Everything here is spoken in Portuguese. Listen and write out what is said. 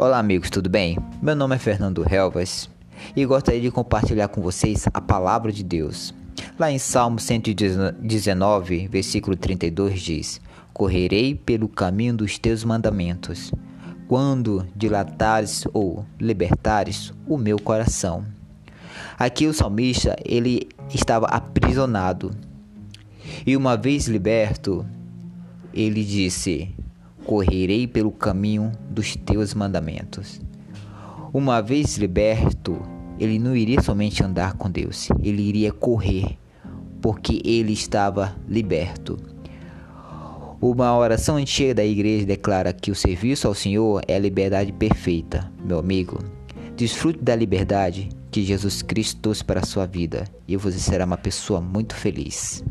Olá, amigos, tudo bem? Meu nome é Fernando Helvas e gostaria de compartilhar com vocês a palavra de Deus. Lá em Salmo 119, versículo 32 diz: Correrei pelo caminho dos teus mandamentos, quando dilatares ou libertares o meu coração. Aqui o salmista, ele estava aprisionado. E uma vez liberto, ele disse: correrei pelo caminho dos teus mandamentos. Uma vez liberto, ele não iria somente andar com Deus, ele iria correr, porque ele estava liberto. Uma oração antiga da igreja declara que o serviço ao Senhor é a liberdade perfeita. Meu amigo, desfrute da liberdade que Jesus Cristo trouxe para a sua vida e você será uma pessoa muito feliz.